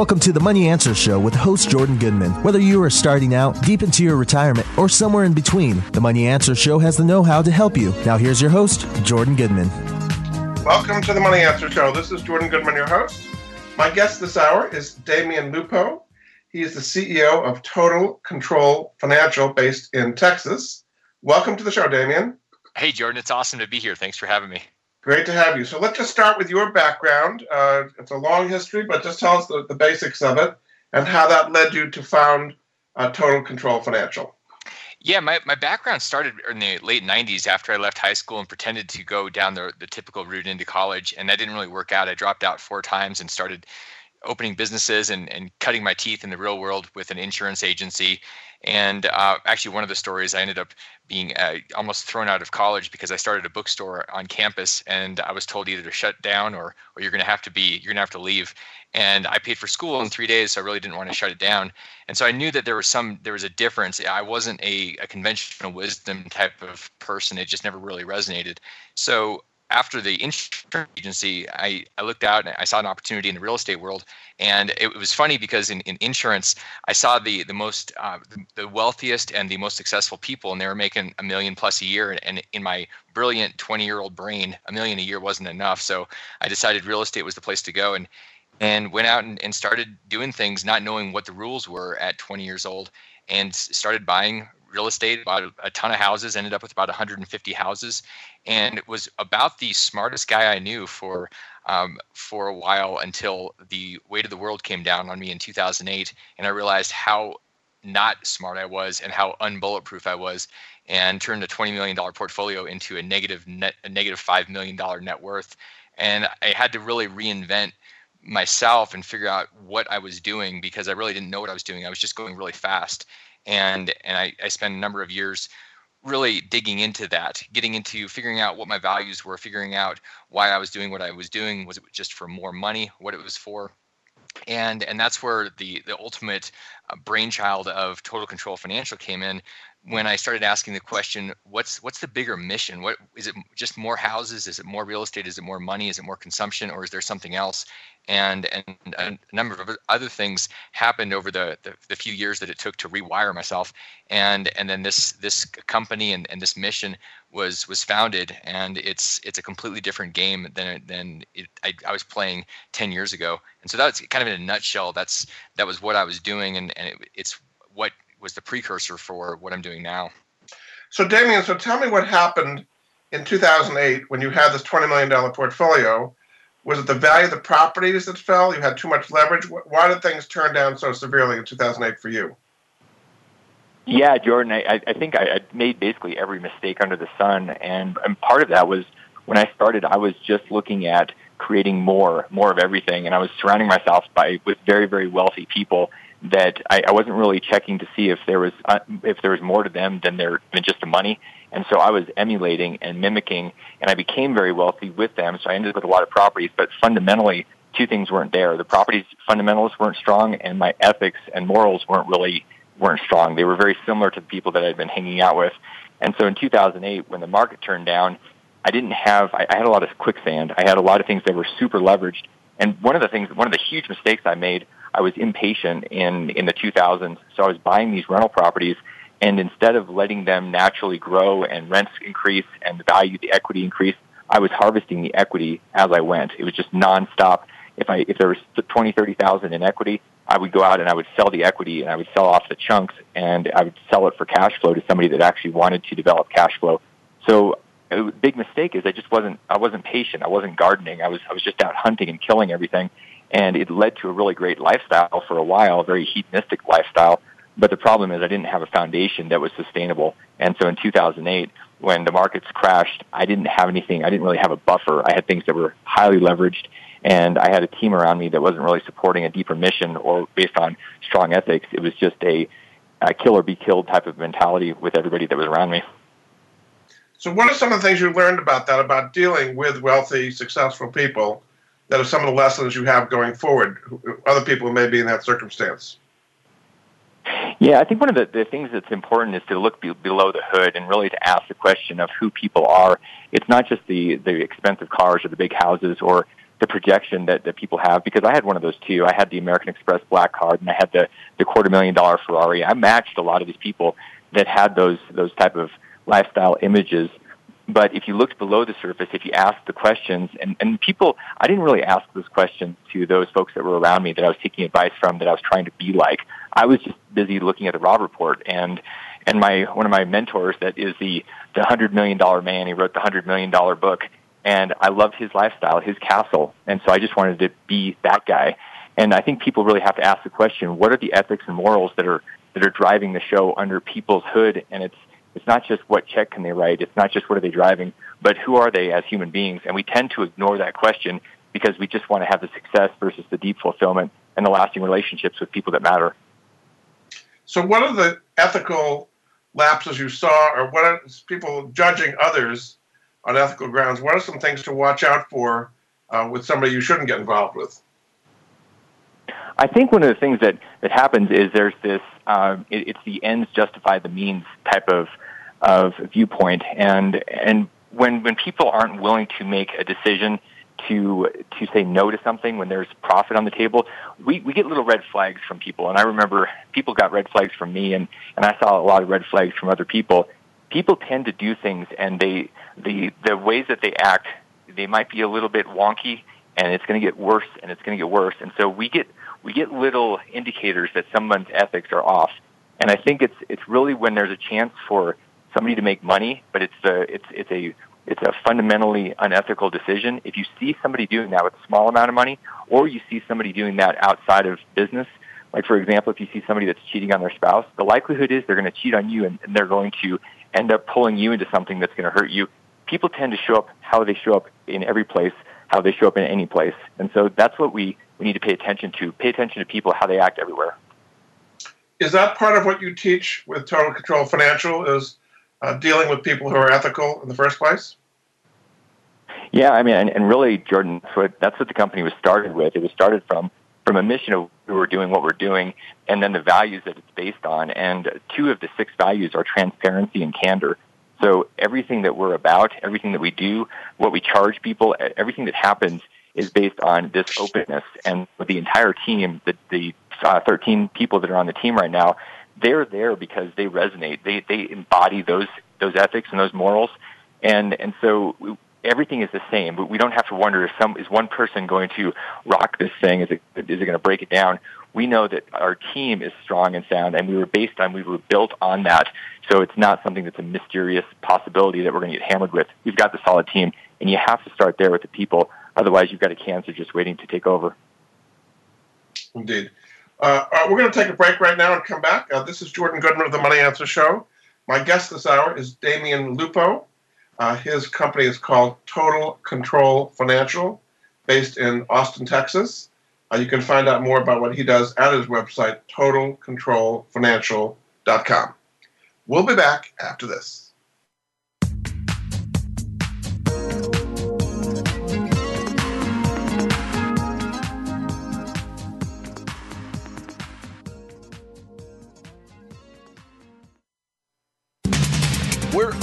Welcome to the Money Answer Show with host Jordan Goodman. Whether you are starting out, deep into your retirement, or somewhere in between, the Money Answer Show has the know how to help you. Now, here's your host, Jordan Goodman. Welcome to the Money Answer Show. This is Jordan Goodman, your host. My guest this hour is Damian Lupo. He is the CEO of Total Control Financial based in Texas. Welcome to the show, Damian. Hey, Jordan. It's awesome to be here. Thanks for having me. Great to have you. So let's just start with your background. Uh, it's a long history, but just tell us the, the, basics of it and how that led you to found uh, Total Control Financial. Yeah, my, my background started in the late 90s after I left high school and pretended to go down the, the typical route into college. And that didn't really work out. I dropped out four times and started opening businesses and, and cutting my teeth in the real world with an insurance agency and uh, actually, one of the stories I ended up being uh, almost thrown out of college because I started a bookstore on campus, and I was told either to shut down or or you're going to have to be you're going to have to leave. And I paid for school in three days, so I really didn't want to shut it down. And so I knew that there was some there was a difference. I wasn't a, a conventional wisdom type of person; it just never really resonated. So after the insurance agency, I, I looked out and I saw an opportunity in the real estate world. And it, was funny because in, in insurance, I saw the, the most, uh, the, wealthiest and the most successful people, and they were making a million plus a year. And in my brilliant 20 year old brain, a million a year wasn't enough. So I decided real estate was the place to go and, and went out and, and started doing things, not knowing what the rules were at 20 years old, and started buying real estate, bought a ton of houses, ended up with about 150 houses, and was about the smartest guy I knew for um, for a while until the weight of the world came down on me in 2008, and I realized how not smart I was and how unbulletproof I was, and turned a 20 million dollar portfolio into a negative net a negative five million dollar net worth, and I had to really reinvent myself and figure out what I was doing because I really didn't know what I was doing. I was just going really fast and and I, I spent a number of years really digging into that, getting into figuring out what my values were, figuring out why I was doing what I was doing. Was it just for more money? What it was for? And and that's where the the ultimate uh, brainchild of Total Control Financial came in, when I started asking the question, what's what's the bigger mission? What is it? Just more houses? Is it more real estate? Is it more money? Is it more consumption, or is there something else? And and a number of other things happened over the, the, the few years that it took to rewire myself. And and then this this company and, and this mission was was founded, and it's it's a completely different game than than it, I, I was playing ten years ago. And so that's kind of in a nutshell. That's that was what I was doing, and and it, it's what was the precursor for what I'm doing now. So, Damian so tell me what happened in 2008 when you had this $20 million portfolio. Was it the value of the properties that fell? You had too much leverage? Why did things turn down so severely in 2008 for you? Yeah, Jordan, I, I think I made basically every mistake under the sun. And, and part of that was when I started, I was just looking at creating more, more of everything. And I was surrounding myself by with very, very wealthy people that I, I wasn't really checking to see if there was uh, if there was more to them than their than just the money. And so I was emulating and mimicking, and I became very wealthy with them. So I ended up with a lot of properties, but fundamentally, two things weren't there. The properties fundamentals weren't strong, and my ethics and morals weren't really weren't strong. They were very similar to the people that I'd been hanging out with. And so in 2008, when the market turned down, I didn't have. I, I had a lot of quicksand. I had a lot of things that were super leveraged. And one of the things, one of the huge mistakes I made I was impatient in, in the 2000s. So I was buying these rental properties and instead of letting them naturally grow and rents increase and the value the equity increase, I was harvesting the equity as I went. It was just nonstop. If I, if there was 20, 30,000 in equity, I would go out and I would sell the equity and I would sell off the chunks and I would sell it for cash flow to somebody that actually wanted to develop cash flow. So a big mistake is I just wasn't I wasn't patient. I wasn't gardening. I was I was just out hunting and killing everything and it led to a really great lifestyle for a while, a very hedonistic lifestyle. But the problem is I didn't have a foundation that was sustainable. And so in 2008, when the markets crashed, I didn't have anything. I didn't really have a buffer. I had things that were highly leveraged, and I had a team around me that wasn't really supporting a deeper mission or based on strong ethics. It was just a, a kill or be killed type of mentality with everybody that was around me. So, what are some of the things you learned about that, about dealing with wealthy, successful people that are some of the lessons you have going forward, other people may be in that circumstance? Yeah, I think one of the, the things that's important is to look be, below the hood and really to ask the question of who people are. It's not just the, the expensive cars or the big houses or the projection that, that people have because I had one of those too. I had the American Express Black Card and I had the, the quarter million dollar Ferrari. I matched a lot of these people that had those those type of lifestyle images. But if you looked below the surface, if you asked the questions, and, and people, I didn't really ask those questions to those folks that were around me that I was taking advice from, that I was trying to be like. I was just busy looking at the Robb Report and and my one of my mentors that is the the hundred million dollar man. He wrote the hundred million dollar book, and I loved his lifestyle, his castle, and so I just wanted to be that guy. And I think people really have to ask the question: What are the ethics and morals that are that are driving the show under people's hood? And it's it's not just what check can they write. It's not just what are they driving, but who are they as human beings? And we tend to ignore that question because we just want to have the success versus the deep fulfillment and the lasting relationships with people that matter. So, what are the ethical lapses you saw, or what are people judging others on ethical grounds? What are some things to watch out for uh, with somebody you shouldn't get involved with? I think one of the things that, that happens is there's this um, it, it's the ends justify the means type of of viewpoint, and and when when people aren't willing to make a decision to to say no to something when there's profit on the table, we, we get little red flags from people. And I remember people got red flags from me and, and I saw a lot of red flags from other people. People tend to do things and they the the ways that they act, they might be a little bit wonky and it's going to get worse and it's going to get worse. And so we get we get little indicators that someone's ethics are off. And I think it's it's really when there's a chance for somebody to make money, but it's a it's it's a it's a fundamentally unethical decision. If you see somebody doing that with a small amount of money, or you see somebody doing that outside of business, like for example, if you see somebody that's cheating on their spouse, the likelihood is they're going to cheat on you and, and they're going to end up pulling you into something that's going to hurt you. People tend to show up how they show up in every place, how they show up in any place. And so that's what we, we need to pay attention to. Pay attention to people, how they act everywhere. Is that part of what you teach with Total Control Financial is uh, dealing with people who are ethical in the first place? Yeah, I mean, and, and really, Jordan, that's what, that's what the company was started with. It was started from from a mission of who we're doing what we're doing, and then the values that it's based on. And two of the six values are transparency and candor. So everything that we're about, everything that we do, what we charge people, everything that happens is based on this openness. And the entire team, the, the uh, 13 people that are on the team right now, they're there because they resonate. They they embody those those ethics and those morals, and and so we, everything is the same. But we don't have to wonder if some is one person going to rock this thing? Is it is it going to break it down? We know that our team is strong and sound, and we were based on we were built on that. So it's not something that's a mysterious possibility that we're going to get hammered with. We've got the solid team, and you have to start there with the people. Otherwise, you've got a cancer just waiting to take over. Indeed. Uh, uh, we're going to take a break right now and come back. Uh, this is Jordan Goodman of the Money Answer Show. My guest this hour is Damian Lupo. Uh, his company is called Total Control Financial, based in Austin, Texas. Uh, you can find out more about what he does at his website, totalcontrolfinancial.com. We'll be back after this.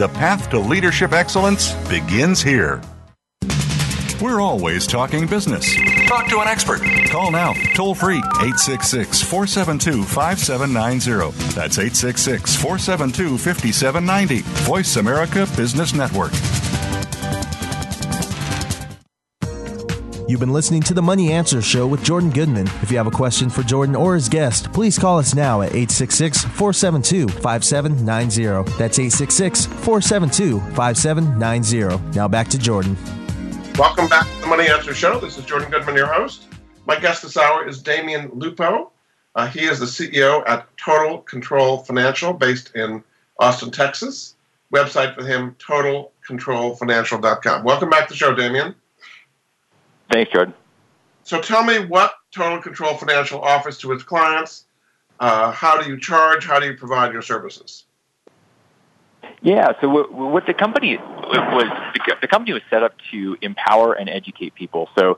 The path to leadership excellence begins here. We're always talking business. Talk to an expert. Call now, toll free, 866 472 5790. That's 866 472 5790. Voice America Business Network. You've been listening to the Money Answer Show with Jordan Goodman. If you have a question for Jordan or his guest, please call us now at 866 472 5790. That's 866 472 5790. Now back to Jordan. Welcome back to the Money Answer Show. This is Jordan Goodman, your host. My guest this hour is Damian Lupo. Uh, he is the CEO at Total Control Financial, based in Austin, Texas. Website for him, totalcontrolfinancial.com. Welcome back to the show, Damian. Thanks, Jordan. So tell me what Total Control Financial offers to its clients. Uh, how do you charge? How do you provide your services? Yeah, so what the company was, the company was set up to empower and educate people. So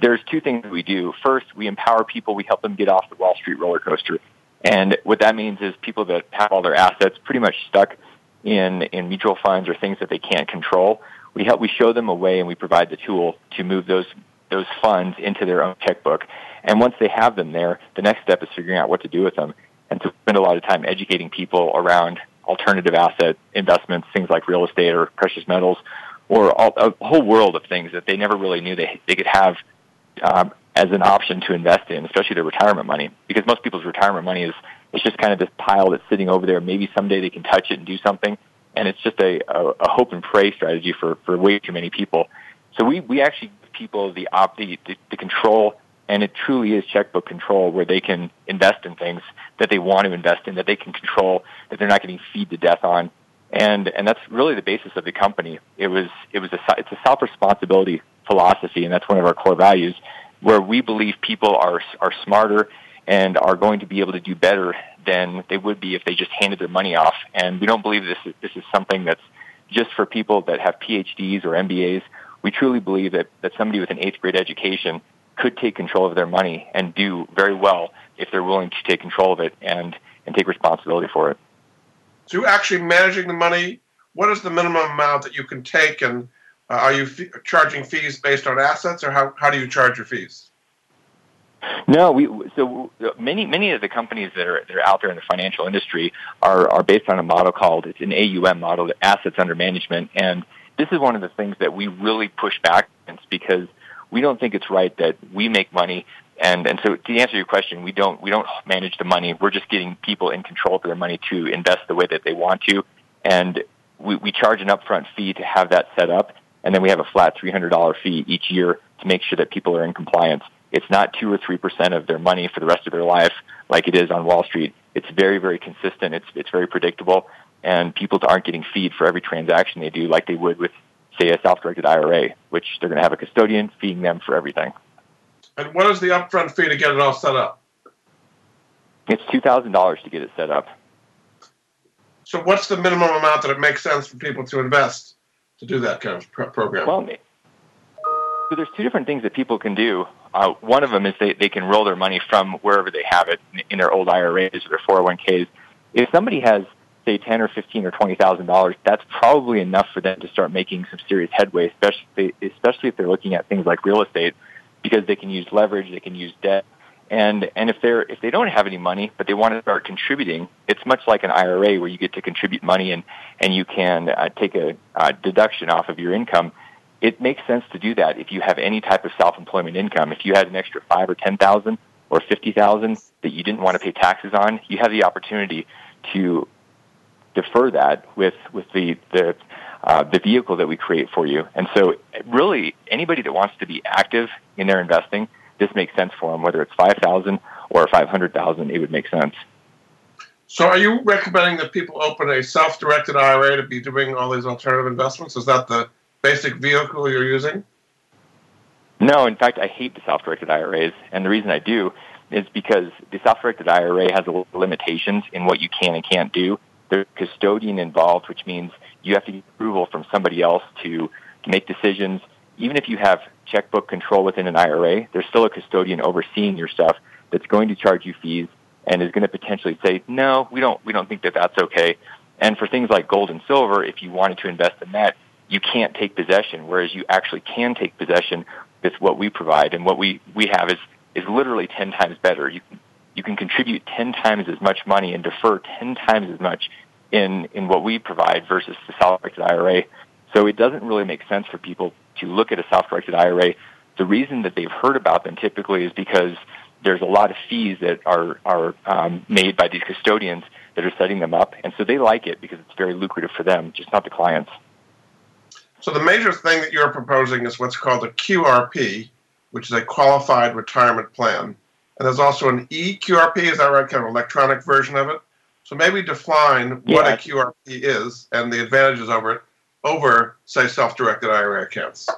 there's two things we do. First, we empower people. We help them get off the Wall Street roller coaster. And what that means is people that have all their assets pretty much stuck in, in mutual funds or things that they can't control we help we show them a way and we provide the tool to move those those funds into their own checkbook. And once they have them there, the next step is figuring out what to do with them and to spend a lot of time educating people around alternative asset investments, things like real estate or precious metals, or all, a whole world of things that they never really knew they they could have um, as an option to invest in, especially their retirement money. Because most people's retirement money is it's just kind of this pile that's sitting over there. Maybe someday they can touch it and do something and it's just a, a, a hope and pray strategy for, for way too many people. So we, we actually give people the, op, the, the, the control, and it truly is checkbook control where they can invest in things that they want to invest in, that they can control, that they're not getting feed to death on. And, and that's really the basis of the company. It was, it was a, it's a self-responsibility philosophy, and that's one of our core values, where we believe people are, are smarter and are going to be able to do better than they would be if they just handed their money off. And we don't believe this is, this is something that's just for people that have PhDs or MBAs. We truly believe that, that somebody with an eighth grade education could take control of their money and do very well if they're willing to take control of it and, and take responsibility for it. So actually managing the money. What is the minimum amount that you can take, and uh, are you charging fees based on assets, or how, how do you charge your fees? No, we so many many of the companies that are that are out there in the financial industry are are based on a model called it's an AUM model, assets under management, and this is one of the things that we really push back against because we don't think it's right that we make money and and so to answer your question, we don't we don't manage the money. We're just getting people in control of their money to invest the way that they want to, and we, we charge an upfront fee to have that set up, and then we have a flat three hundred dollar fee each year to make sure that people are in compliance. It's not two or three percent of their money for the rest of their life like it is on Wall Street. It's very, very consistent. It's it's very predictable, and people aren't getting feed for every transaction they do like they would with, say, a self-directed IRA, which they're going to have a custodian feeding them for everything. And what is the upfront fee to get it all set up? It's two thousand dollars to get it set up. So, what's the minimum amount that it makes sense for people to invest to do that kind of program? Well, so there's two different things that people can do. Uh, one of them is they, they can roll their money from wherever they have it in their old IRAs or their 401ks. If somebody has say ten or fifteen or twenty thousand dollars, that's probably enough for them to start making some serious headway, especially especially if they're looking at things like real estate, because they can use leverage, they can use debt, and and if they're if they don't have any money but they want to start contributing, it's much like an IRA where you get to contribute money and and you can uh, take a uh, deduction off of your income it makes sense to do that if you have any type of self-employment income. If you had an extra five or ten thousand or fifty thousand that you didn't want to pay taxes on, you have the opportunity to defer that with with the the uh, the vehicle that we create for you. And so, really, anybody that wants to be active in their investing, this makes sense for them. Whether it's five thousand or five hundred thousand, it would make sense. So, are you recommending that people open a self-directed IRA to be doing all these alternative investments? Is that the basic vehicle you're using? No, in fact, I hate the self-directed IRAs, and the reason I do is because the self-directed IRA has limitations in what you can and can't do. There's custodian involved, which means you have to get approval from somebody else to, make decisions. Even if you have checkbook control within an IRA, there's still a custodian overseeing your stuff that's going to charge you fees and is going to potentially say, no, we don't, we don't think that that's okay. And for things like gold and silver, if you wanted to invest in that, you can't take possession, whereas you actually can take possession with what we provide. And what we, we have is, is literally 10 times better. You can, you can contribute 10 times as much money and defer 10 times as much in, in what we provide versus the self-directed IRA. So it doesn't really make sense for people to look at a self-directed IRA. The reason that they've heard about them typically is because there's a lot of fees that are, are um, made by these custodians that are setting them up. And so they like it because it's very lucrative for them, just not the clients. So the major thing that you're proposing is what's called a QRP, which is a qualified retirement plan. And there's also an EQRP, is that right? Kind of electronic version of it. So maybe define what a QRP is and the advantages over it over, say, self-directed IRA accounts.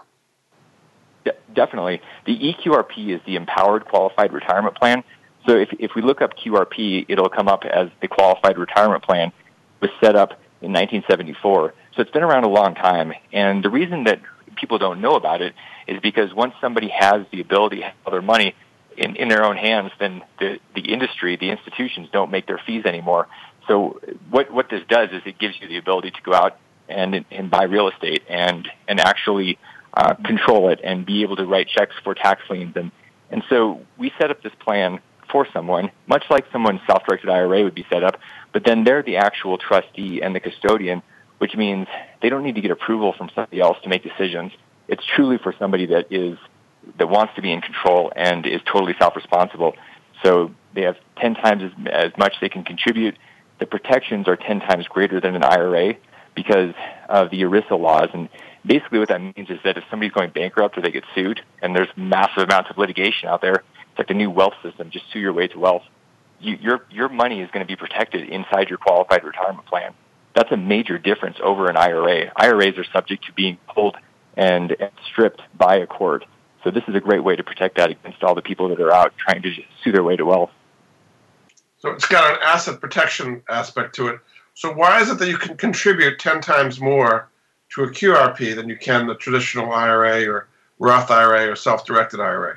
De- definitely. The EQRP is the Empowered Qualified Retirement Plan. So if, if we look up QRP, it'll come up as the Qualified Retirement Plan was set up in 1974. So it's been around a long time. And the reason that people don't know about it is because once somebody has the ability to have their money in, in their own hands, then the, the industry, the institutions don't make their fees anymore. So what, what this does is it gives you the ability to go out and, and buy real estate and, and actually uh, control it and be able to write checks for tax liens. And, and so we set up this plan for someone, much like someone's self-directed IRA would be set up, but then they're the actual trustee and the custodian, which means they don't need to get approval from somebody else to make decisions. It's truly for somebody that is that wants to be in control and is totally self-responsible. So they have 10 times as, as much they can contribute. The protections are 10 times greater than an IRA because of the ERISA laws. And basically what that means is that if somebody's going bankrupt or they get sued, and there's massive amounts of litigation out there, it's like the new wealth system, just sue your way to wealth. You, your, your money is going to be protected inside your qualified retirement plan. That's a major difference over an IRA. IRAs are subject to being pulled and, stripped by a court. So this is a great way to protect that against all the people that are out trying to sue their way to wealth. So it's got an asset protection aspect to it. So why is it that you can contribute 10 times more to a QRP than you can the traditional IRA or Roth IRA or self-directed IRA?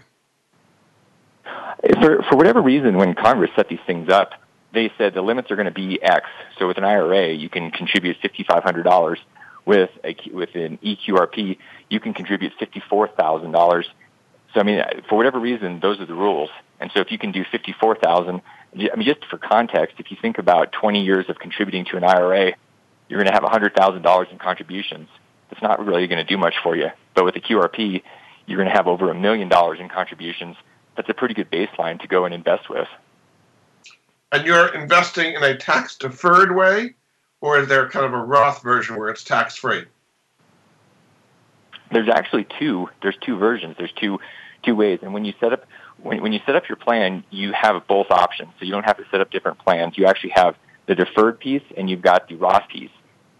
For, for whatever reason, when Congress set these things up, they said the limits are going to be X. So with an IRA, you can contribute $5,500. With a, with an EQRP, you can contribute $54,000. So I mean, for whatever reason, those are the rules. And so if you can do 54,000, I mean, just for context, if you think about 20 years of contributing to an IRA, you're going to have $100,000 in contributions. That's not really going to do much for you. But with a QRP, you're going to have over a million dollars in contributions. That's a pretty good baseline to go and invest with. And you're investing in a tax deferred way, or is there kind of a Roth version where it's tax free? There's actually two. There's two versions. There's two two ways. And when you set up when, when you set up your plan, you have both options. So you don't have to set up different plans. You actually have the deferred piece and you've got the Roth piece.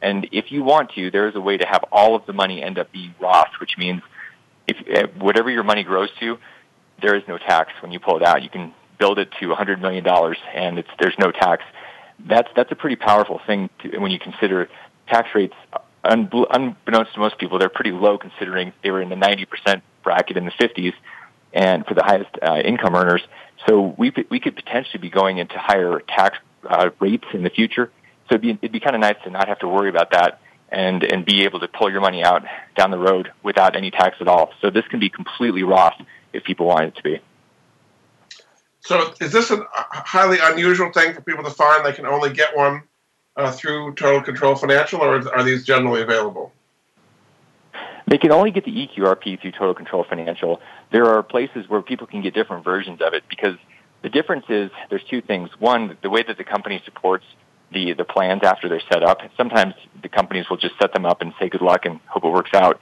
And if you want to, there is a way to have all of the money end up being Roth, which means if eh, whatever your money grows to, there is no tax when you pull it out. You can build it to $100 million and there's no tax. That's, that's a pretty powerful thing to, when you consider tax rates. unbeknownst to most people, they're pretty low considering they were in the 90% bracket in the 50s and for the highest uh, income earners. So we we could potentially be going into higher tax uh, rates in the future. So it'd be, it'd be kind of nice to not have to worry about that and and be able to pull your money out down the road without any tax at all. So this can be completely Roth if people want it to be. So is this a highly unusual thing for people to find? They can only get one uh, through Total Control Financial, or are these generally available? They can only get the EQRP through Total Control Financial. There are places where people can get different versions of it because the difference is there's two things. One, the way that the company supports the, the plans after they're set up. Sometimes the companies will just set them up and say good luck and hope it works out.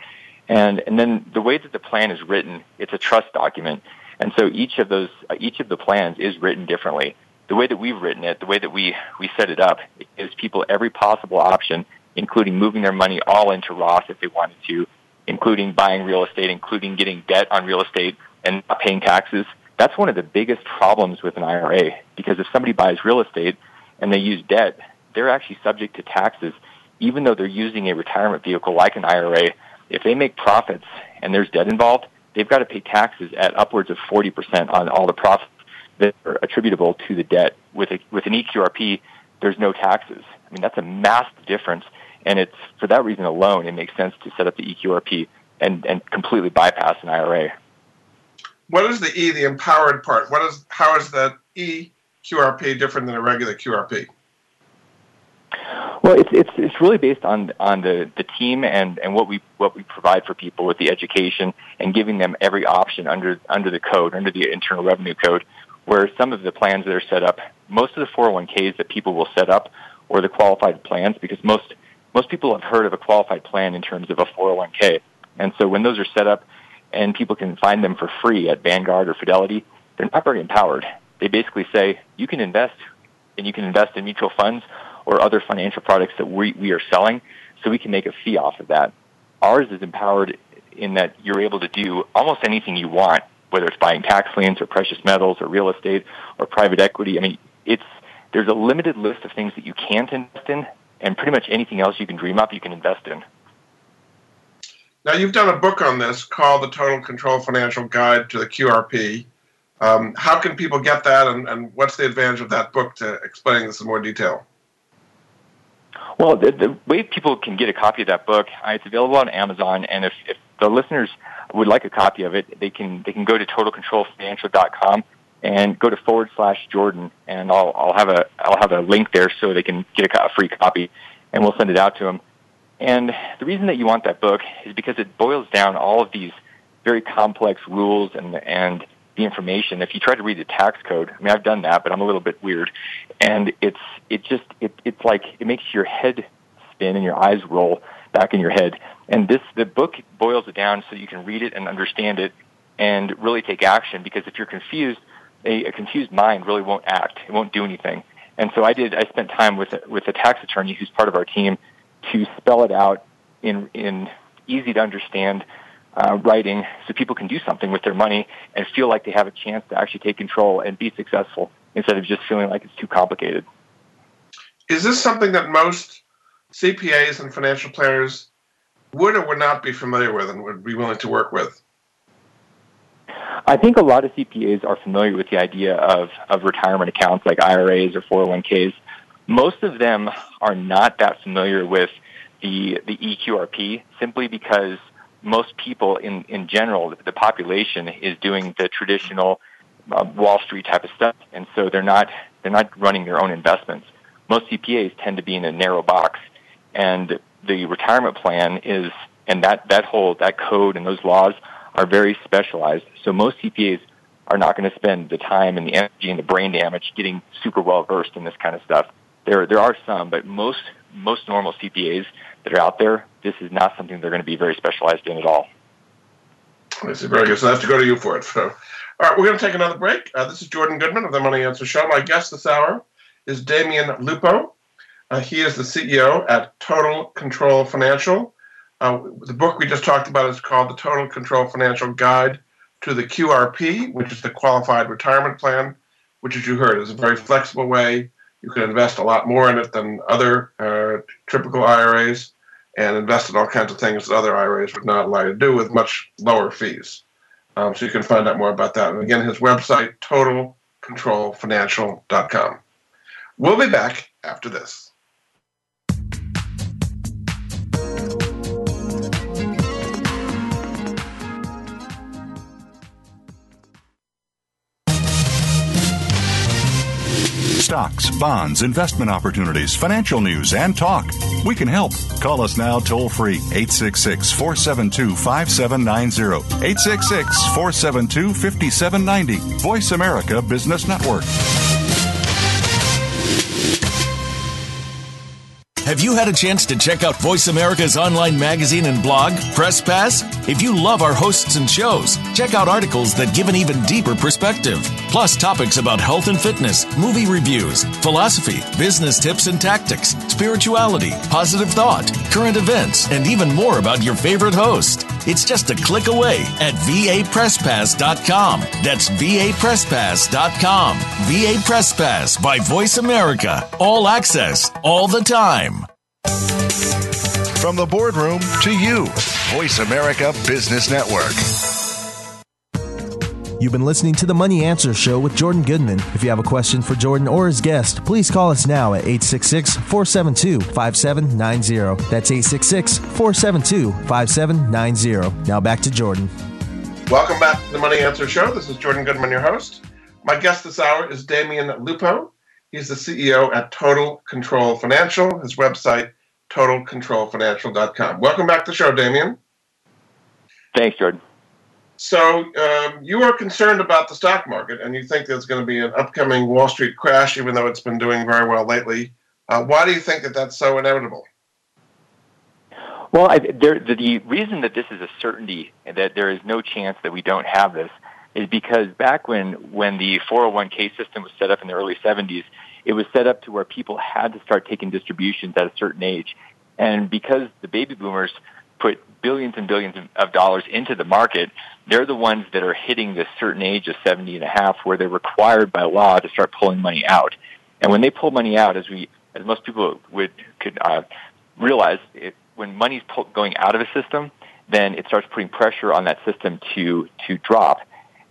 And, and then the way that the plan is written, it's a trust document. And so each of those, each of the plans is written differently. The way that we've written it, the way that we, we set it up, gives people every possible option, including moving their money all into Roth if they wanted to, including buying real estate, including getting debt on real estate and paying taxes. That's one of the biggest problems with an IRA because if somebody buys real estate and they use debt, they're actually subject to taxes even though they're using a retirement vehicle like an IRA. If they make profits and there's debt involved, they've got to pay taxes at upwards of 40% on all the profits that are attributable to the debt. With a, with an EQRP, there's no taxes. I mean, that's a massive difference And it's for that reason alone, it makes sense to set up the EQRP and, and completely bypass an IRA. What is the E, the empowered part? What is how is that EQRP different than a regular QRP? Well, it's it's it's really based on on the, the team and, and what we what we provide for people with the education and giving them every option under under the code under the Internal Revenue Code. Where some of the plans that are set up, most of the 401ks that people will set up, or the qualified plans, because most most people have heard of a qualified plan in terms of a 401k, and so when those are set up, and people can find them for free at Vanguard or Fidelity, they're not very empowered. They basically say you can invest, and you can invest in mutual funds or other financial products that we, we are selling, so we can make a fee off of that. Ours is empowered in that you're able to do almost anything you want, whether it's buying tax liens or precious metals or real estate or private equity. I mean, it's there's a limited list of things that you can't invest in, and pretty much anything else you can dream up, you can invest in. Now, you've done a book on this called The Total Control Financial Guide to the QRP. Um, how can people get that, and, and what's the advantage of that book to explaining this in more detail? Well, the, the way people can get a copy of that book, uh, it's available on Amazon, and if, if the listeners would like a copy of it, they can they can go to totalcontrolfinancial.com and go to forward slash Jordan, and I'll I'll have a I'll have a link there so they can get a, a free copy, and we'll send it out to them. And the reason that you want that book is because it boils down all of these very complex rules and and the information. If you try to read the tax code, I mean, I've done that, but I'm a little bit weird, and it's it just it it's like it makes your head spin and your eyes roll back in your head. And this the book boils it down so you can read it and understand it and really take action. Because if you're confused, a, a confused mind really won't act. It won't do anything. And so I did. I spent time with with a tax attorney who's part of our team to spell it out in in easy to understand uh, writing so people can do something with their money and feel like they have a chance to actually take control and be successful instead of just feeling like it's too complicated. Is this something that most CPAs and financial planners would or would not be familiar with and would be willing to work with? I think a lot of CPAs are familiar with the idea of, of retirement accounts like IRAs or 401ks. Most of them are not that familiar with the, the EQRP simply because most people in, in general, the population is doing the traditional uh, Wall Street type of stuff, and so they're not they're not running their own investments. Most CPAs tend to be in a narrow box, and the retirement plan is and that that whole that code and those laws are very specialized. So most CPAs are not going to spend the time and the energy and the brain damage getting super well versed in this kind of stuff. There there are some, but most most normal CPAs that are out there, this is not something they're going to be very specialized in at all. I see. Very good. So I have to go to you for it. So, all right, we're going to take another break. Uh, this is Jordan Goodman of the Money Answer Show. My guest this hour is Damian Lupo. Uh, he is the CEO at Total Control Financial. Uh, the book we just talked about is called The Total Control Financial Guide to the QRP, which is the Qualified Retirement Plan, which, as you heard, is a very flexible way. You can invest a lot more in it than other uh, typical IRAs and invest in all kinds of things that other IRAs would not allow you to do with much lower fees. Um, so you can find out more about that. And again, his website, totalcontrolfinancial.com. We'll be back after this. Stocks, bonds, investment opportunities, financial news, and talk. We can help. Call us now toll free 866 472 5790. 866 472 5790. Voice America Business Network. Have you had a chance to check out Voice America's online magazine and blog, Press Pass? If you love our hosts and shows, check out articles that give an even deeper perspective. Plus, topics about health and fitness, movie reviews, philosophy, business tips and tactics, spirituality, positive thought, current events, and even more about your favorite host. It's just a click away at vapresspass.com. That's vapresspass.com. VA Press Pass by Voice America. All access, all the time. From the boardroom to you, Voice America Business Network. You've been listening to the Money Answer Show with Jordan Goodman. If you have a question for Jordan or his guest, please call us now at 866 472 5790. That's 866 472 5790. Now back to Jordan. Welcome back to the Money Answer Show. This is Jordan Goodman, your host. My guest this hour is Damian Lupo. He's the CEO at Total Control Financial. His website, totalcontrolfinancial.com. Welcome back to the show, Damian. Thanks, Jordan. So um, you are concerned about the stock market, and you think there's going to be an upcoming Wall Street crash, even though it's been doing very well lately. Uh, why do you think that that's so inevitable? Well, I, there, the, the reason that this is a certainty that there is no chance that we don't have this is because back when when the 401k system was set up in the early 70s, it was set up to where people had to start taking distributions at a certain age, and because the baby boomers put billions and billions of dollars into the market, they're the ones that are hitting this certain age of 70 and a half where they're required by law to start pulling money out. And when they pull money out, as we, as most people would, could uh, realize, it, when money's pull, going out of a system, then it starts putting pressure on that system to, to drop.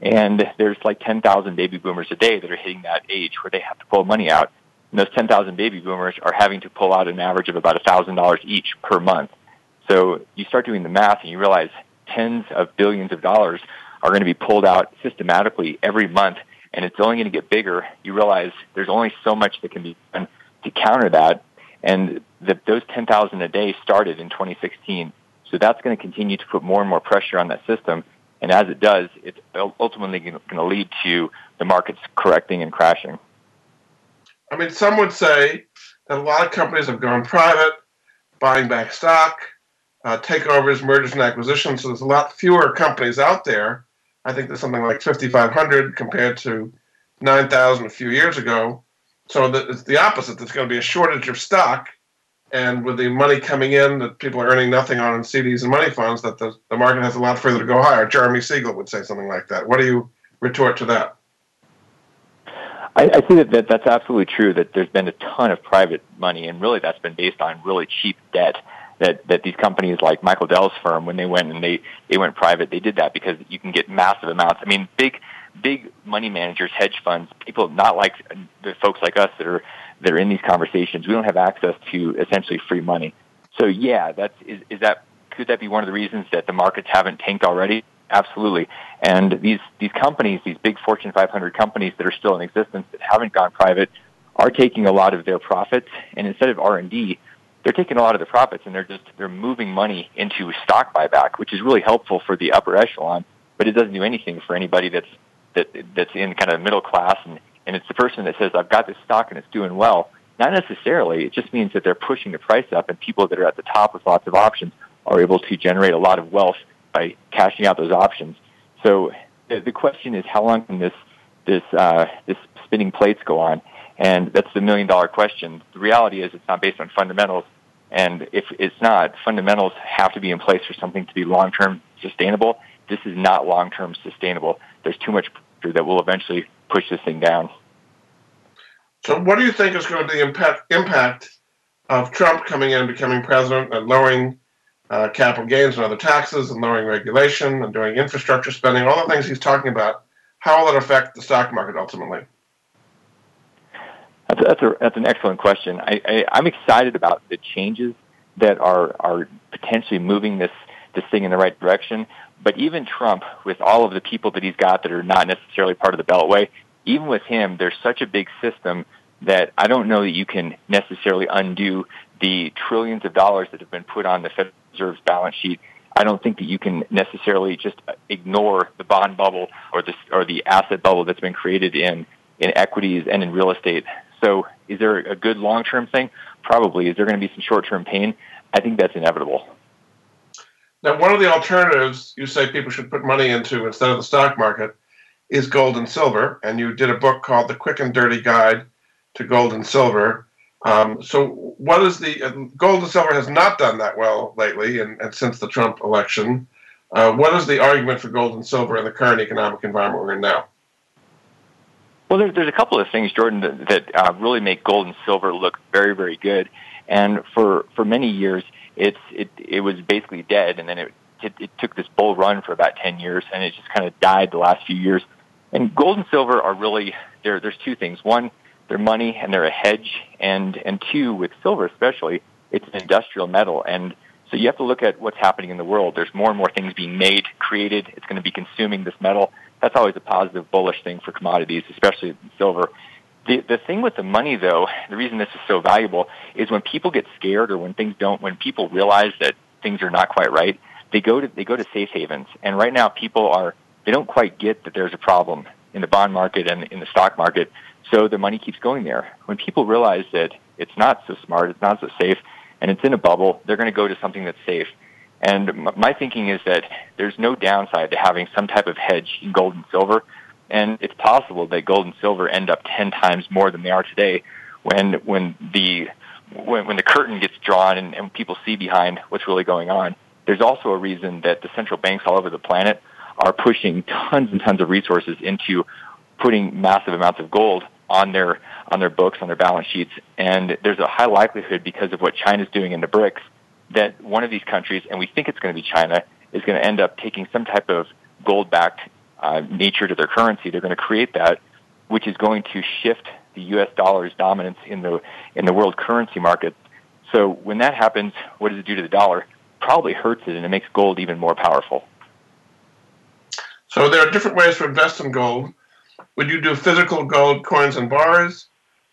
And there's like 10,000 baby boomers a day that are hitting that age where they have to pull money out. And those 10,000 baby boomers are having to pull out an average of about $1,000 each per month. So you start doing the math and you realize tens of billions of dollars are going to be pulled out systematically every month and it's only going to get bigger. You realize there's only so much that can be done to counter that. And the, those 10,000 a day started in 2016. So that's going to continue to put more and more pressure on that system. And as it does, it's ultimately going to lead to the markets correcting and crashing. I mean, some would say that a lot of companies have gone private, buying back stock, uh, takeovers, mergers, and acquisitions. So there's a lot fewer companies out there. I think there's something like 5,500 compared to 9,000 a few years ago. So the, it's the opposite. There's going to be a shortage of stock, and with the money coming in that people are earning nothing on in CDs and money funds, that the, the market has a lot further to go higher. Jeremy Siegel would say something like that. What do you retort to that? I, I see that, that that's absolutely true. That there's been a ton of private money, and really that's been based on really cheap debt that that these companies like Michael Dell's firm, when they went and they they went private, they did that because you can get massive amounts. I mean, big big money managers, hedge funds, people not like the folks like us that are that are in these conversations. We don't have access to essentially free money. So yeah, that's is, is that could that be one of the reasons that the markets haven't tanked already? Absolutely. And these these companies, these big Fortune 500 companies that are still in existence that haven't gone private, are taking a lot of their profits, and instead of R and D, they're taking a lot of the profits and they're just they're moving money into stock buyback, which is really helpful for the upper echelon, but it doesn't do anything for anybody that's that that's in kind of middle class and and it's the person that says I've got this stock and it's doing well. Not necessarily. It just means that they're pushing the price up, and people that are at the top with lots of options are able to generate a lot of wealth by cashing out those options. So the question is, how long can this this uh, this spinning plates go on? And that's the million dollar question. The reality is, it's not based on fundamentals. And if it's not, fundamentals have to be in place for something to be long-term sustainable. This is not long-term sustainable. There's too much pressure that will eventually push this thing down. So, what do you think is going to be the impact, impact of Trump coming in, becoming president, and lowering uh, capital gains and other taxes, and lowering regulation, and doing infrastructure spending, all the things he's talking about? How will it affect the stock market ultimately? That's, that's, a, that's an excellent question. I, I, I'm excited about the changes that are, are potentially moving this, this thing in the right direction. But even Trump, with all of the people that he's got that are not necessarily part of the Beltway, even with him, there's such a big system that I don't know that you can necessarily undo the trillions of dollars that have been put on the Federal Reserve's balance sheet. I don't think that you can necessarily just uh, ignore the bond bubble or the or the asset bubble that's been created in in equities and in real estate. So is there a good long-term thing? Probably. Is there going to be some short-term pain? I think that's inevitable. Now, one of the alternatives you say people should put money into instead of the stock market is gold and silver. And you did a book called The Quick and Dirty Guide to Gold and Silver. Um, so, what is the uh, gold and silver has not done that well lately, and, and since the Trump election. Uh, what is the argument for gold and silver in the current economic environment we're in now? Well, there's, there's a couple of things, Jordan, that, that uh, really make gold and silver look very, very good. And for, for many years, it's, it, it was basically dead, and then it, it, it took this bull run for about 10 years, and it just kind of died the last few years. And gold and silver are really there. There's two things. One, they're money and they're a hedge, and and two, with silver especially, it's an industrial metal, and so you have to look at what's happening in the world. There's more and more things being made, created. It's going to be consuming this metal. That's always a positive, bullish thing for commodities, especially silver. The the thing with the money, though, the reason this is so valuable is when people get scared or when things don't, when people realize that things are not quite right, they go to they go to safe havens. And right now, people are they don't quite get that there's a problem in the bond market and in the stock market, so the money keeps going there. When people realize that it's not so smart, it's not so safe, and it's in a bubble, they're going to go to something that's safe. And my thinking is that there's no downside to having some type of hedge in gold and silver and it's possible that gold and silver end up 10 times more than they are today when, when the, when, when the curtain gets drawn and, and people see behind what's really going on. There's also a reason that the central banks all over the planet are pushing tons and tons of resources into putting massive amounts of gold on their on their books, on their balance sheets, and there's a high likelihood because of what China's doing in the BRICS that one of these countries, and we think it's going to be China, is going to end up taking some type of gold-backed uh, nature to their currency. They're going to create that, which is going to shift the U.S. dollar's dominance in the in the world currency market. So when that happens, what does it do to the dollar? Probably hurts it, and it makes gold even more powerful. So there are different ways to invest in gold. Would you do physical gold coins and bars,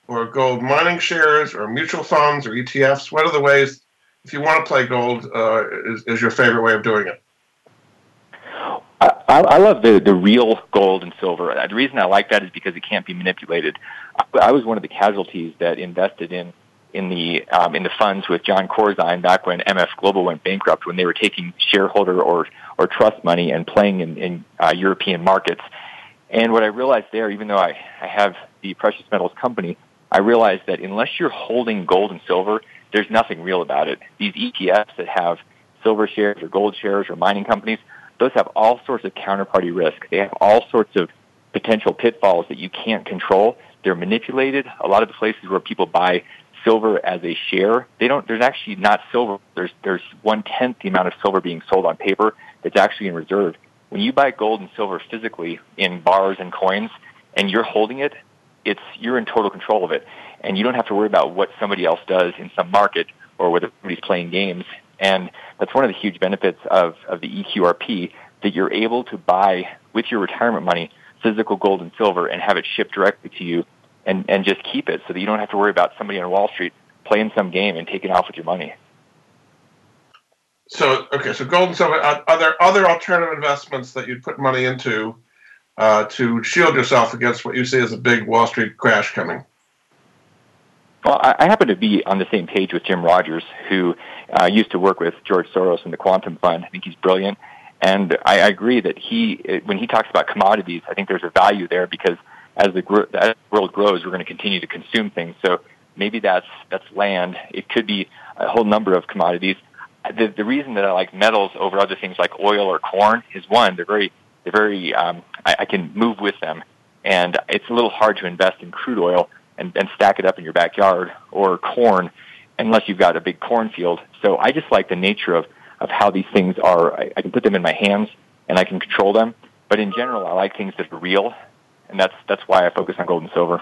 or gold mining shares, or mutual funds, or ETFs? What are the ways, if you want to play gold, uh, is, is your favorite way of doing it? I, I love the the real gold and silver. The reason I like that is because it can't be manipulated. I, I was one of the casualties that invested in in the um, in the funds with John Corzine back when MF Global went bankrupt when they were taking shareholder or or trust money and playing in, in uh, European markets. And what I realized there, even though I, I have the precious metals company, I realized that unless you're holding gold and silver, there's nothing real about it. These ETFs that have silver shares or gold shares or mining companies, those have all sorts of counterparty risk. They have all sorts of potential pitfalls that you can't control. They're manipulated. A lot of the places where people buy silver as a share, they don't. There's actually not silver. There's there's one tenth the amount of silver being sold on paper that's actually in reserve. When you buy gold and silver physically in bars and coins, and you're holding it, it's you're in total control of it, and you don't have to worry about what somebody else does in some market or whether somebody's playing games. And that's one of the huge benefits of, of the EQRP that you're able to buy with your retirement money physical gold and silver and have it shipped directly to you and, and just keep it so that you don't have to worry about somebody on Wall Street playing some game and taking off with your money. So, okay, so gold and silver, are, there other alternative investments that you'd put money into uh, to shield yourself against what you see as a big Wall Street crash coming? Well, I happen to be on the same page with Jim Rogers, who uh, used to work with George Soros and the Quantum Fund. I think he's brilliant. And I, agree that he, when he talks about commodities, I think there's a value there because as the, as the world grows, we're going to continue to consume things. So maybe that's, that's land. It could be a whole number of commodities. The, the reason that I like metals over other things like oil or corn is one, they're very, they're very, um, I, I can move with them. And it's a little hard to invest in crude oil and, and stack it up in your backyard or corn unless you've got a big cornfield. So I just like the nature of, of how these things are. I, I can put them in my hands and I can control them. But in general, I like things that are real, and that's that's why I focus on gold and silver.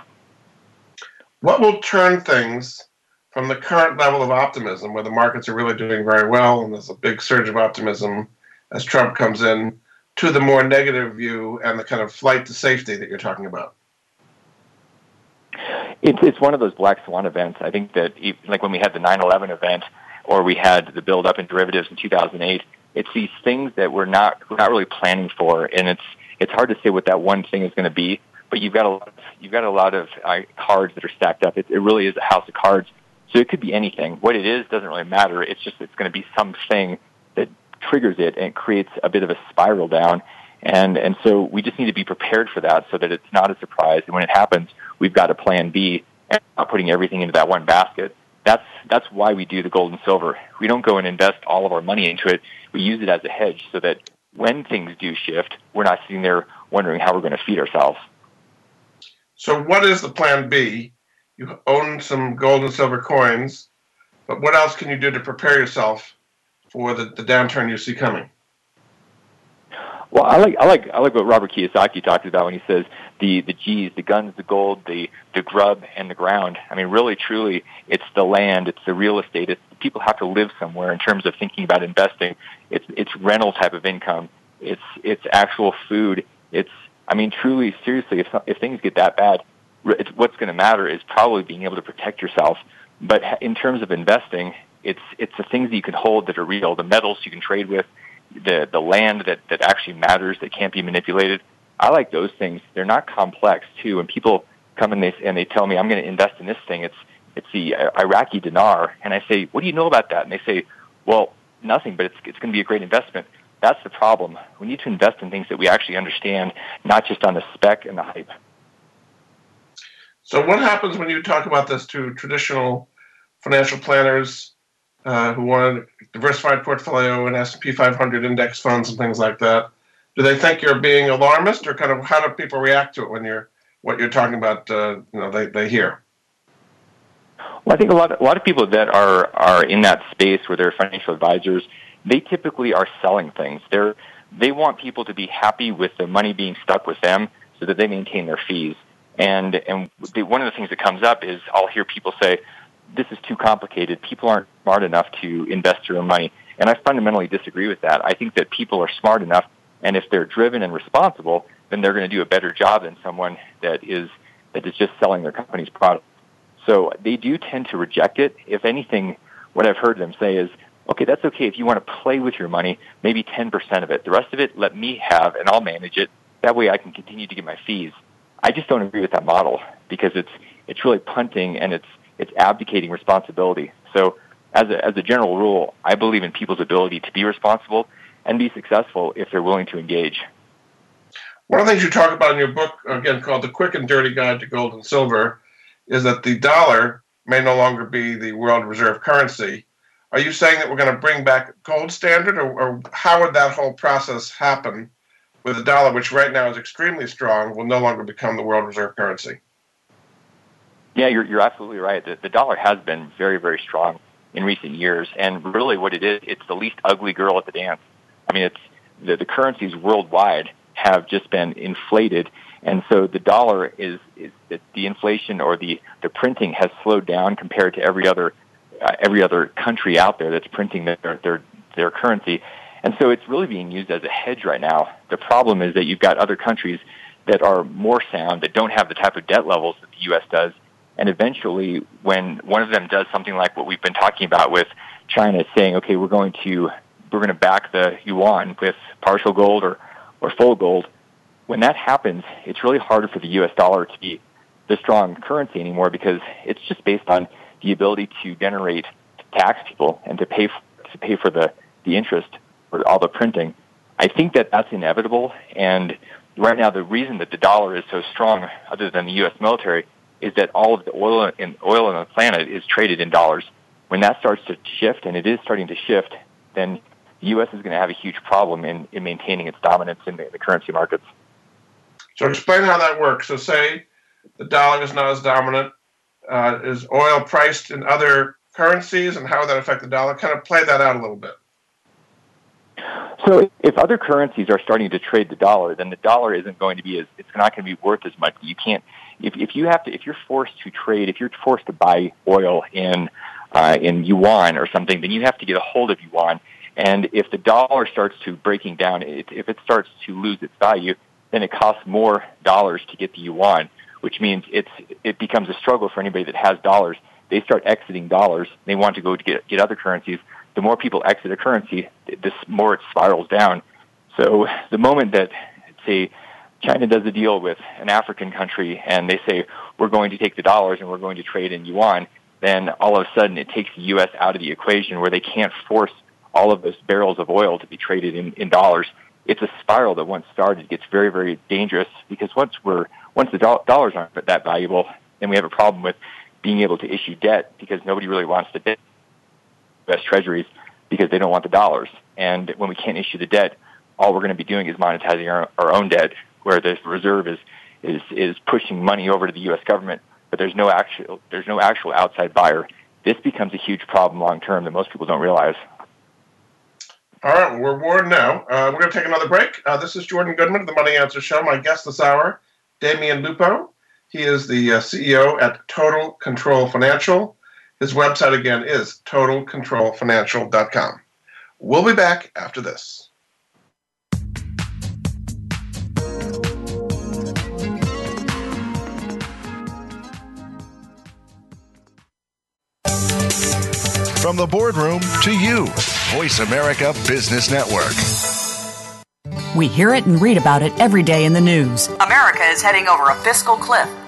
What will turn things from the current level of optimism, where the markets are really doing very well and there's a big surge of optimism as Trump comes in, to the more negative view and the kind of flight to safety that you're talking about? It's it's one of those black swan events. I think that like when we had the 9/11 event, or we had the build up in derivatives in 2008. It's these things that we're not we're not really planning for, and it's it's hard to say what that one thing is going to be. But you've got a lot, of, you've got a lot of uh, cards that are stacked up. It, it really is a house of cards. So it could be anything. What it is doesn't really matter. It's just it's going to be something that triggers it and creates a bit of a spiral down. And and so we just need to be prepared for that so that it's not a surprise. And when it happens, we've got a plan B and not putting everything into that one basket. That's that's why we do the gold and silver. We don't go and invest all of our money into it. We use it as a hedge so that when things do shift, we're not sitting there wondering how we're going to feed ourselves. So, what is the plan B? You own some gold and silver coins, but what else can you do to prepare yourself for the, the downturn you see coming? Well, I like I like I like what Robert Kiyosaki talked about when he says the the G's, the guns, the gold, the the grub, and the ground. I mean, really, truly, it's the land, it's the real estate. It's people have to live somewhere in terms of thinking about investing. It's it's rental type of income. It's it's actual food. It's I mean, truly, seriously, if if things get that bad, it's, what's going to matter is probably being able to protect yourself. But in terms of investing, it's it's the things that you can hold that are real, the metals you can trade with, the the land that that actually matters that can't be manipulated. I like those things. They're not complex too. When people come and they and they tell me I'm going to invest in this thing, it's it's the Iraqi dinar, and I say, what do you know about that? And they say, well, nothing, but it's it's going to be a great investment. That's the problem. We need to invest in things that we actually understand, not just on the spec and the hype. So, what happens when you talk about this to traditional financial planners uh, who want a diversified portfolio and S&P 500 index funds and things like that? Do they think you're being alarmist, or kind of how do people react to it when you're what you're talking about? Uh, you know, they they hear. Well, I think a lot of, a lot of people that are are in that space where they're financial advisors they typically are selling things. They're, they want people to be happy with the money being stuck with them so that they maintain their fees. And, and one of the things that comes up is I'll hear people say, this is too complicated. People aren't smart enough to invest their own money. And I fundamentally disagree with that. I think that people are smart enough, and if they're driven and responsible, then they're going to do a better job than someone that is, that is just selling their company's product. So they do tend to reject it. If anything, what I've heard them say is, okay, that's okay if you want to play with your money, maybe 10% of it. The rest of it, let me have, and I'll manage it. That way I can continue to get my fees. I just don't agree with that model because it's, it's really punting and it's, it's abdicating responsibility. So as a, as a general rule, I believe in people's ability to be responsible and be successful if they're willing to engage. One of the things you talk about in your book, again called The Quick and Dirty Guide to Gold and Silver, is that the dollar may no longer be the world reserve currency. Are you saying that we're going to bring back gold standard, or, or how would that whole process happen with the dollar, which right now is extremely strong, will no longer become the world reserve currency? Yeah, you're, you're absolutely right. The, the dollar has been very, very strong in recent years, and really what it is, it's the least ugly girl at the dance. I mean, it's the, the currencies worldwide have just been inflated, and so the dollar is, is the inflation or the, the printing has slowed down compared to every other uh, every other country out there that's printing their, their, their currency. And so it's really being used as a hedge right now. The problem is that you've got other countries that are more sound, that don't have the type of debt levels that the U.S. does. And eventually, when one of them does something like what we've been talking about with China saying, okay, we're going to, we're going to back the yuan with partial gold or, or full gold, when that happens, it's really harder for the U.S. dollar to be the strong currency anymore because it's just based on the ability to generate tax people and to pay for, to pay for the, the interest or all the printing. I think that that's inevitable. And right now, the reason that the dollar is so strong, other than the U.S. military, is that all of the oil in oil on the planet is traded in dollars. When that starts to shift, and it is starting to shift, then the U.S. is going to have a huge problem in, in maintaining its dominance in the, the currency markets. So explain how that works. So say the dollar is not as dominant uh, is oil priced in other currencies, and how would that affect the dollar? Kind of play that out a little bit. So if other currencies are starting to trade the dollar, then the dollar isn't going to be as it's not going to be worth as much. You can't if if you have to if you're forced to trade if you're forced to buy oil in uh, in yuan or something, then you have to get a hold of yuan. And if the dollar starts to breaking down, if it starts to lose its value, then it costs more dollars to get the yuan which means it's it becomes a struggle for anybody that has dollars. They start exiting dollars. They want to go to get get other currencies. The more people exit a currency, the more it spirals down. So the moment that say China does a deal with an African country and they say we're going to take the dollars and we're going to trade in yuan, then all of a sudden it takes the U.S. out of the equation where they can't force all of those barrels of oil to be traded in, in dollars. It's a spiral that once started gets very, very dangerous because once we're once the do- dollars aren't that valuable, then we have a problem with being able to issue debt because nobody really wants to debt U.S. treasuries because they don't want the dollars. And when we can't issue the debt, all we're going to be doing is monetizing our, our own debt, where the reserve is, is, is pushing money over to the U.S. government, but there's no actual, there's no actual outside buyer. This becomes a huge problem long term that most people don't realize. All right, we're warned now. Uh, we're going to take another break. Uh, this is Jordan Goodman of the Money Answer Show. My guest this hour, Damian Lupo. He is the uh, CEO at Total Control Financial. His website again is totalcontrolfinancial.com. We'll be back after this. From the boardroom to you, Voice America Business Network. We hear it and read about it every day in the news. America is heading over a fiscal cliff.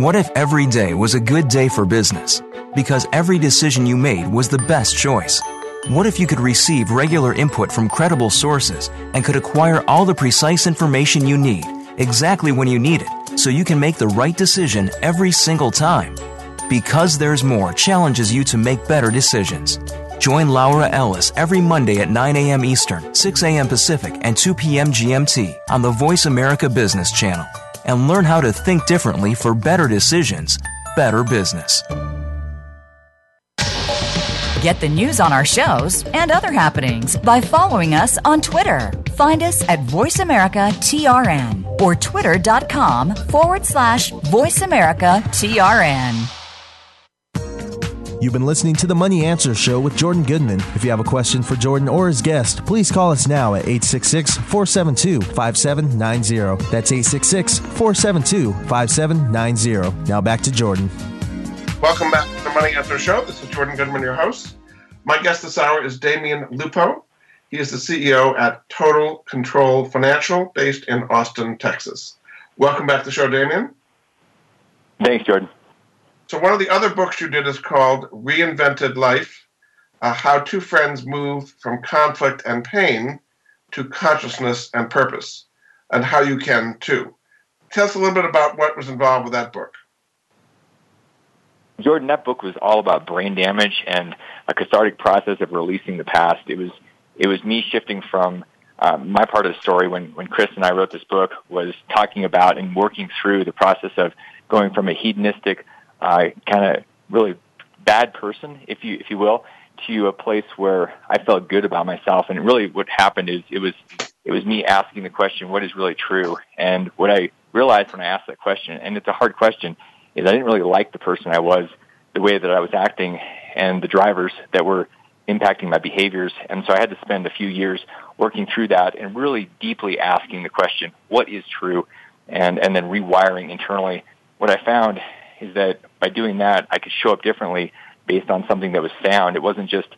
What if every day was a good day for business? Because every decision you made was the best choice. What if you could receive regular input from credible sources and could acquire all the precise information you need exactly when you need it so you can make the right decision every single time? Because There's More challenges you to make better decisions. Join Laura Ellis every Monday at 9 a.m. Eastern, 6 a.m. Pacific, and 2 p.m. GMT on the Voice America Business Channel and learn how to think differently for better decisions, better business. Get the news on our shows and other happenings by following us on Twitter. Find us at VoiceAmericaTRN or twitter.com forward slash VoiceAmericaTRN. You've been listening to the Money Answer Show with Jordan Goodman. If you have a question for Jordan or his guest, please call us now at 866 472 5790. That's 866 472 5790. Now back to Jordan. Welcome back to the Money Answer Show. This is Jordan Goodman, your host. My guest this hour is Damian Lupo. He is the CEO at Total Control Financial, based in Austin, Texas. Welcome back to the show, Damian. Thanks, Jordan. So, one of the other books you did is called Reinvented Life uh, How Two Friends Move from Conflict and Pain to Consciousness and Purpose, and how you can too. Tell us a little bit about what was involved with that book. Jordan, that book was all about brain damage and a cathartic process of releasing the past. It was it was me shifting from uh, my part of the story when when Chris and I wrote this book was talking about and working through the process of going from a hedonistic uh, kind of really bad person, if you if you will, to a place where I felt good about myself. And really, what happened is it was it was me asking the question, what is really true? And what I realized when I asked that question, and it's a hard question, is I didn't really like the person I was, the way that I was acting, and the drivers that were impacting my behaviors. And so I had to spend a few years working through that and really deeply asking the question, what is true? And, and then rewiring internally. What I found is that by doing that, I could show up differently based on something that was sound. It wasn't just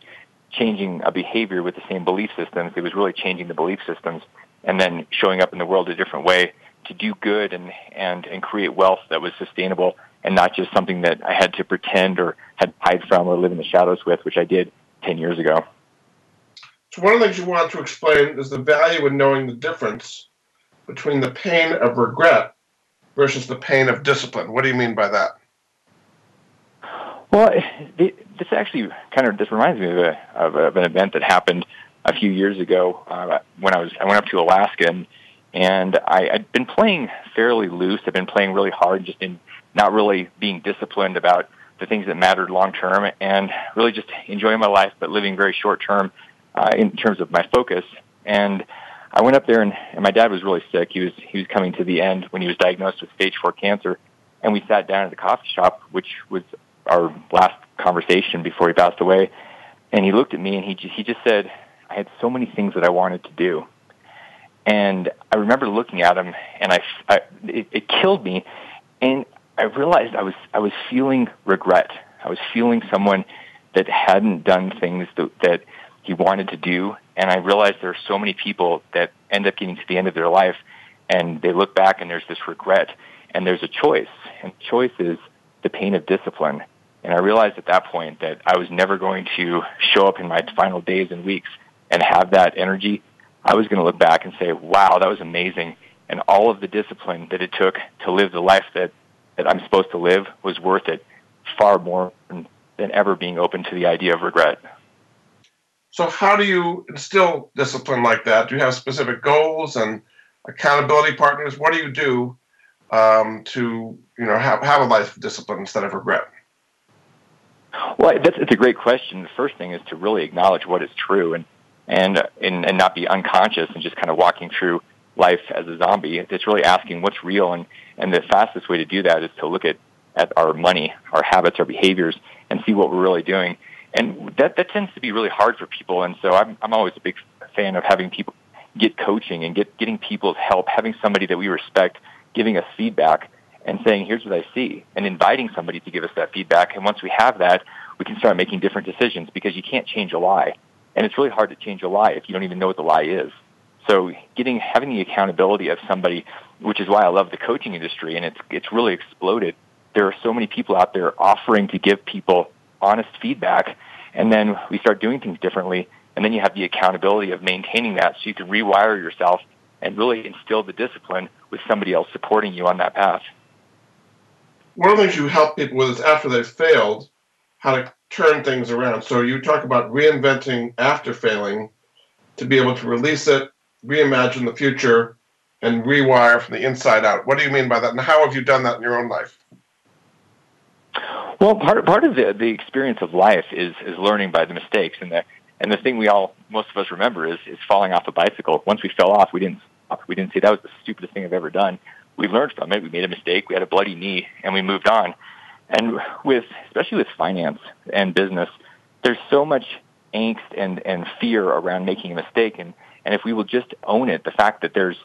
changing a behavior with the same belief systems. It was really changing the belief systems and then showing up in the world a different way to do good and, and, and create wealth that was sustainable and not just something that I had to pretend or had hide from or live in the shadows with, which I did 10 years ago. So, one of the things you want to explain is the value in knowing the difference between the pain of regret versus the pain of discipline. What do you mean by that? Well, this actually kind of this reminds me of, a, of, of an event that happened a few years ago uh, when I was I went up to Alaska and and I, I'd been playing fairly loose. I'd been playing really hard, just in not really being disciplined about the things that mattered long term, and really just enjoying my life, but living very short term uh, in terms of my focus. And I went up there, and, and my dad was really sick. He was he was coming to the end when he was diagnosed with stage four cancer, and we sat down at the coffee shop, which was our last conversation before he passed away. And he looked at me, and he just, he just said, "I had so many things that I wanted to do." And I remember looking at him, and I, I it, it killed me, and I realized I was I was feeling regret. I was feeling someone that hadn't done things that, that he wanted to do, and I realized there are so many people that end up getting to the end of their life, and they look back and there's this regret, and there's a choice, and choice is the pain of discipline. And I realized at that point that I was never going to show up in my final days and weeks and have that energy I was going to look back and say, wow, that was amazing. And all of the discipline that it took to live the life that, that I'm supposed to live was worth it far more than, than ever being open to the idea of regret. So, how do you instill discipline like that? Do you have specific goals and accountability partners? What do you do um, to, you know, have, have a life of discipline instead of regret? Well, that's, that's a great question. The first thing is to really acknowledge what is true and, and, and, and not be unconscious and just kind of walking through life as a zombie. It's really asking what's real. And, and the fastest way to do that is to look at, at our money, our habits, our behaviors, and see what we're really doing and that that tends to be really hard for people. And so I'm I'm always a big fan of having people get coaching and get getting people's help, having somebody that we respect giving us feedback and saying, "Here's what I see," and inviting somebody to give us that feedback. And once we have that, we can start making different decisions because you can't change a lie, and it's really hard to change a lie if you don't even know what the lie is. So getting having the accountability of somebody, which is why I love the coaching industry, and it's it's really exploded. There are so many people out there offering to give people honest feedback, and then we start doing things differently, and then you have the accountability of maintaining that so you can rewire yourself and really instill the discipline with somebody else supporting you on that path. One of the things you help people with is after they've failed, how to turn things around. So you talk about reinventing after failing to be able to release it, reimagine the future, and rewire from the inside out. What do you mean by that? And how have you done that in your own life? Well, part part of the the experience of life is is learning by the mistakes, and the and the thing we all most of us remember is is falling off a bicycle. Once we fell off, we didn't stop. We didn't say that was the stupidest thing I've ever done. We learned from it. We made a mistake. We had a bloody knee, and we moved on. And with especially with finance and business, there's so much angst and and fear around making a mistake, and and if we will just own it, the fact that there's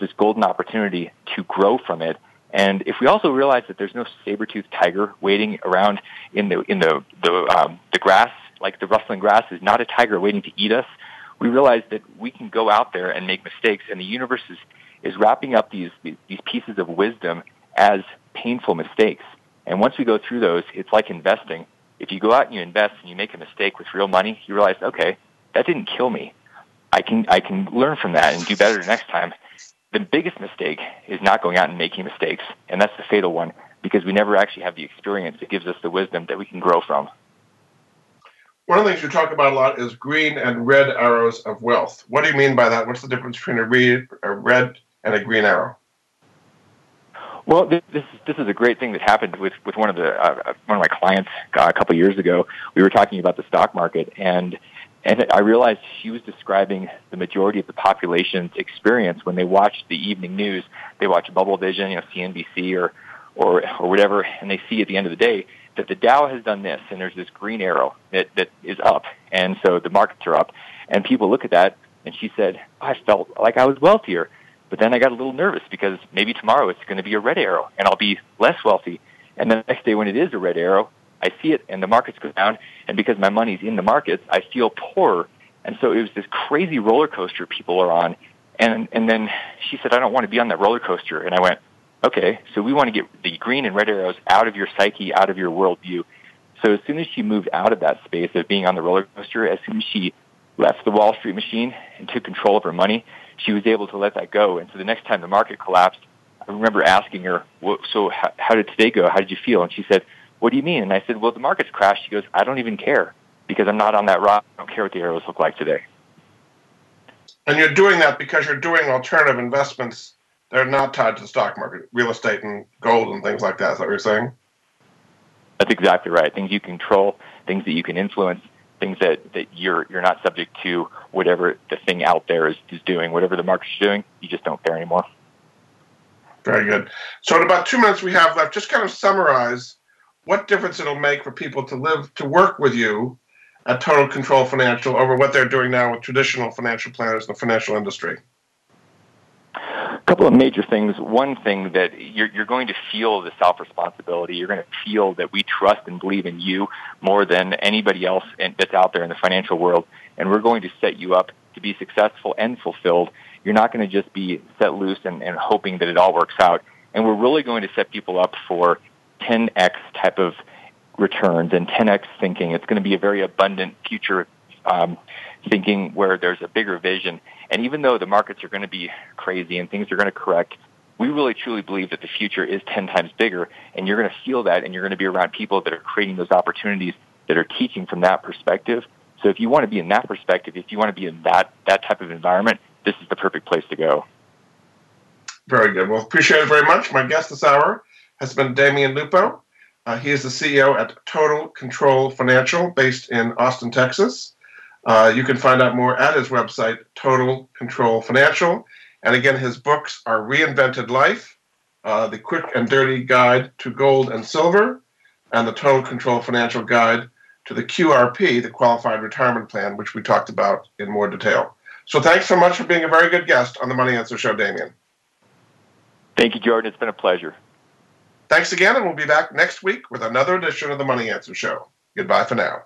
this golden opportunity to grow from it and if we also realize that there's no saber-toothed tiger waiting around in the in the the um, the grass, like the rustling grass, is not a tiger waiting to eat us, we realize that we can go out there and make mistakes, and the universe is is wrapping up these these pieces of wisdom as painful mistakes. And once we go through those, it's like investing. If you go out and you invest and you make a mistake with real money, you realize, okay, that didn't kill me. I can I can learn from that and do better next time the biggest mistake is not going out and making mistakes, and that's the fatal one because we never actually have the experience that gives us the wisdom that we can grow from. One of the things you talk about a lot is green and red arrows of wealth. What do you mean by that? What's the difference between a red, a red and a green arrow? Well, this is this is a great thing that happened with with one of the uh, one of my clients uh, a couple of years ago. We were talking about the stock market, and and I realized she was describing the majority of the population's experience when they watch the evening news. They watch Bubble Vision, you know, CNBC or, or, or whatever, and they see at the end of the day that the Dow has done this, and there's this green arrow that, that is up, and so the markets are up. And people look at that, and she said, I felt like I was wealthier. But then I got a little nervous because maybe tomorrow it's going to be a red arrow, and I'll be less wealthy. And the next day when it is a red arrow, I see it and the markets go down, and because my money's in the markets, I feel poorer. And so it was this crazy roller coaster people are on. And and then she said, I don't want to be on that roller coaster. And I went, okay, so we want to get the green and red arrows out of your psyche, out of your worldview. So as soon as she moved out of that space of being on the roller coaster, as soon as she left the Wall Street machine and took control of her money, she was able to let that go. And so the next time the market collapsed, I remember asking her, well, so how, how did today go? How did you feel? And she said, what do you mean? And I said, well, the market's crashed. She goes, I don't even care because I'm not on that rock. I don't care what the arrows look like today. And you're doing that because you're doing alternative investments that are not tied to the stock market, real estate and gold and things like that. Is that what you're saying? That's exactly right. Things you control, things that you can influence, things that, that you're you're not subject to whatever the thing out there is, is doing, whatever the market's doing, you just don't care anymore. Very good. So in about two minutes we have left, just kind of summarize what difference it'll make for people to live to work with you at Total Control Financial over what they're doing now with traditional financial planners in the financial industry? A couple of major things. One thing that you're, you're going to feel the self responsibility. You're going to feel that we trust and believe in you more than anybody else that's out there in the financial world. And we're going to set you up to be successful and fulfilled. You're not going to just be set loose and, and hoping that it all works out. And we're really going to set people up for 10x type of returns and 10x thinking. It's going to be a very abundant future um, thinking where there's a bigger vision. And even though the markets are going to be crazy and things are going to correct, we really truly believe that the future is 10 times bigger and you're going to feel that and you're going to be around people that are creating those opportunities that are teaching from that perspective. So if you want to be in that perspective, if you want to be in that, that type of environment, this is the perfect place to go. Very good. Well, appreciate it very much. My guest this hour has been Damian Lupo. Uh, he is the CEO at Total Control Financial, based in Austin, Texas. Uh, you can find out more at his website, Total Control Financial. And again, his books are Reinvented Life, uh, The Quick and Dirty Guide to Gold and Silver, and the Total Control Financial Guide to the QRP, the Qualified Retirement Plan, which we talked about in more detail. So thanks so much for being a very good guest on the Money Answer Show, Damian. Thank you, Jordan. It's been a pleasure. Thanks again, and we'll be back next week with another edition of the Money Answer Show. Goodbye for now.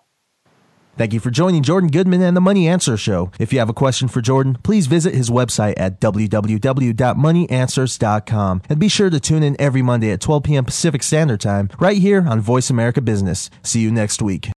Thank you for joining Jordan Goodman and the Money Answer Show. If you have a question for Jordan, please visit his website at www.moneyanswers.com and be sure to tune in every Monday at 12 p.m. Pacific Standard Time right here on Voice America Business. See you next week.